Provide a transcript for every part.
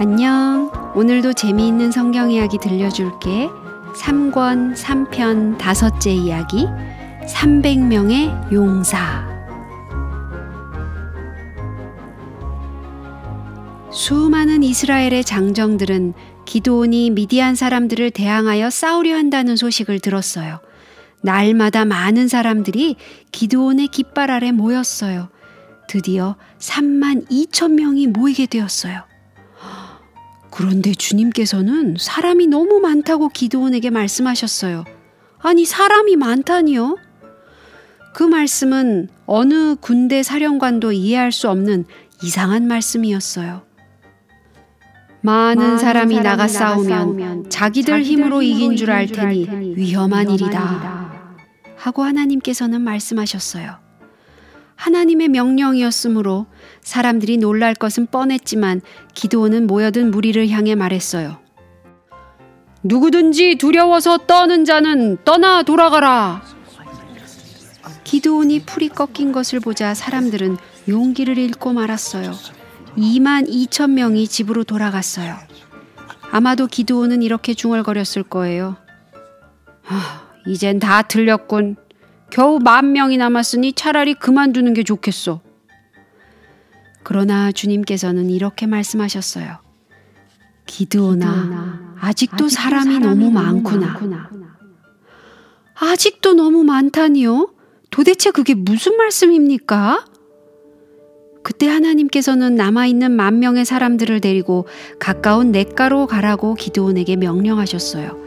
안녕. 오늘도 재미있는 성경 이야기 들려줄게. 3권 3편 다섯째 이야기 300명의 용사. 수많은 이스라엘의 장정들은 기도온이 미디안 사람들을 대항하여 싸우려 한다는 소식을 들었어요. 날마다 많은 사람들이 기도온의 깃발 아래 모였어요. 드디어 3만 2천 명이 모이게 되었어요. 그런데 주님께서는 사람이 너무 많다고 기도원에게 말씀하셨어요. 아니, 사람이 많다니요? 그 말씀은 어느 군대 사령관도 이해할 수 없는 이상한 말씀이었어요. 많은 사람이 나가 싸우면 자기들 힘으로 이긴 줄 알 테니 위험한 일이다. 하고 하나님께서는 말씀하셨어요. 하나님의 명령이었으므로 사람들이 놀랄 것은 뻔했지만 기도원은 모여든 무리를 향해 말했어요. 누구든지 두려워서 떠는 자는 떠나 돌아가라. 기도원이 풀이 꺾인 것을 보자 사람들은 용기를 잃고 말았어요. 2만 2천 명이 집으로 돌아갔어요. 아마도 기도원은 이렇게 중얼거렸을 거예요. 하, 이젠 다 틀렸군. 겨우 만 명이 남았으니 차라리 그만두는 게 좋겠어. 그러나 주님께서는 이렇게 말씀하셨어요. 기도나 아직도, 아직도 사람이, 사람이, 너무 많구나. 많구나. 아직도 너무 많다니요? 도대체 그게 무슨 말씀입니까? 그때 하나님께서는 남아있는 만 명의 사람들을 데리고 가까운 냇가로 가라고 기도원에게 명령하셨어요.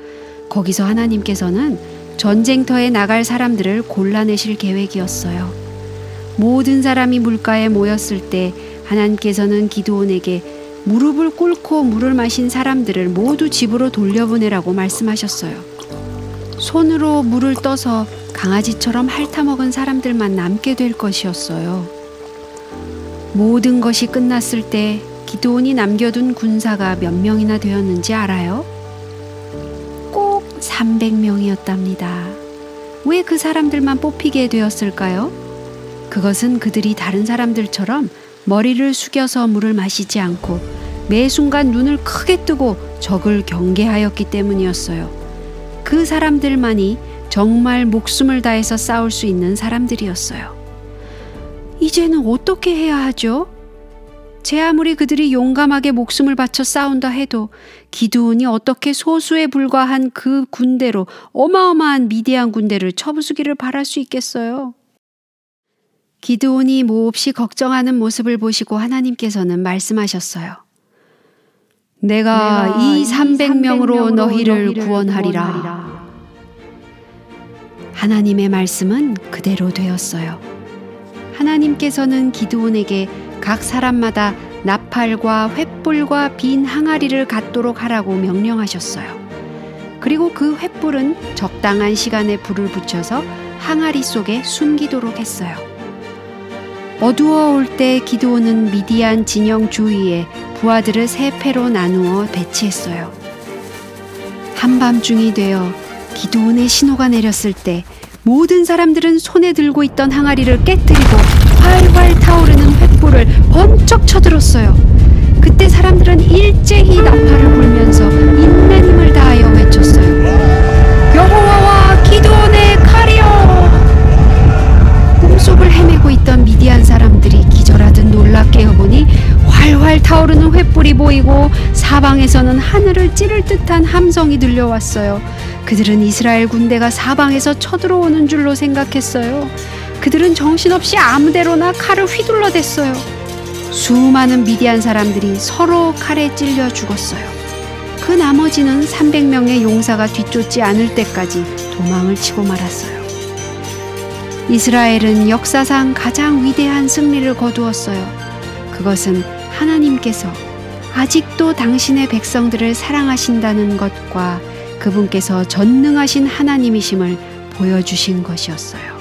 거기서 하나님께서는 전쟁터에 나갈 사람들을 골라내실 계획이었어요. 모든 사람이 물가에 모였을 때 하나님께서는 기도원에게 무릎을 꿇고 물을 마신 사람들을 모두 집으로 돌려보내라고 말씀하셨어요. 손으로 물을 떠서 강아지처럼 핥아먹은 사람들만 남게 될 것이었어요. 모든 것이 끝났을 때 기도원이 남겨둔 군사가 몇 명이나 되었는지 알아요? 300명이었답니다. 왜 그 사람들만 뽑히게 되었을까요? 그것은 그들이 다른 사람들처럼 머리를 숙여서 물을 마시지 않고 매 순간 눈을 크게 뜨고 적을 경계하였기 때문이었어요. 그 사람들만이 정말 목숨을 다해서 싸울 수 있는 사람들이었어요. 이제는 어떻게 해야 하죠? 제 아무리 그들이 용감하게 목숨을 바쳐 싸운다 해도 기드온이 어떻게 소수에 불과한 그 군대로 어마어마한 미디안 군대를 쳐부수기를 바랄 수 있겠어요? 기드온이 몹시 걱정하는 모습을 보시고 하나님께서는 말씀하셨어요. 내가, 내가 이 300명으로 너희를, 너희를 구원하리라. 구원하리라. 하나님의 말씀은 그대로 되었어요. 하나님께서는 기드온에게 각 사람마다 나팔과 횃불과 빈 항아리를 갖도록 하라고 명령하셨어요. 그리고 그 횃불은 적당한 시간에 불을 붙여서 항아리 속에 숨기도록 했어요. 어두워 올 때 기도오는 미디안 진영 주위에 부하들을 세 패로 나누어 배치했어요. 한밤중이 되어 기도원의 신호가 내렸을 때 모든 사람들은 손에 들고 있던 항아리를 깨뜨리고 활활 타오르는 횃 불을 번쩍 쳐들었어요. 그때 사람들은 일제히 나팔을 불면서 인내 힘을 다하여 외쳤어요. 여호와와 기도원의 칼이여! 꿈속을 헤매고 있던 미디안 사람들이 기절하듯 놀라 깨어보니 활활 타오르는 횃불이 보이고 사방에서는 하늘을 찌를 듯한 함성이 들려왔어요. 그들은 이스라엘 군대가 사방에서 쳐들어오는 줄로 생각했어요. 그들은 정신없이 아무데로나 칼을 휘둘러댔어요. 수많은 미디안 사람들이 서로 칼에 찔려 죽었어요. 그 나머지는 300명의 용사가 뒤쫓지 않을 때까지 도망을 치고 말았어요. 이스라엘은 역사상 가장 위대한 승리를 거두었어요. 그것은 하나님께서 아직도 당신의 백성들을 사랑하신다는 것과 그분께서 전능하신 하나님이심을 보여주신 것이었어요.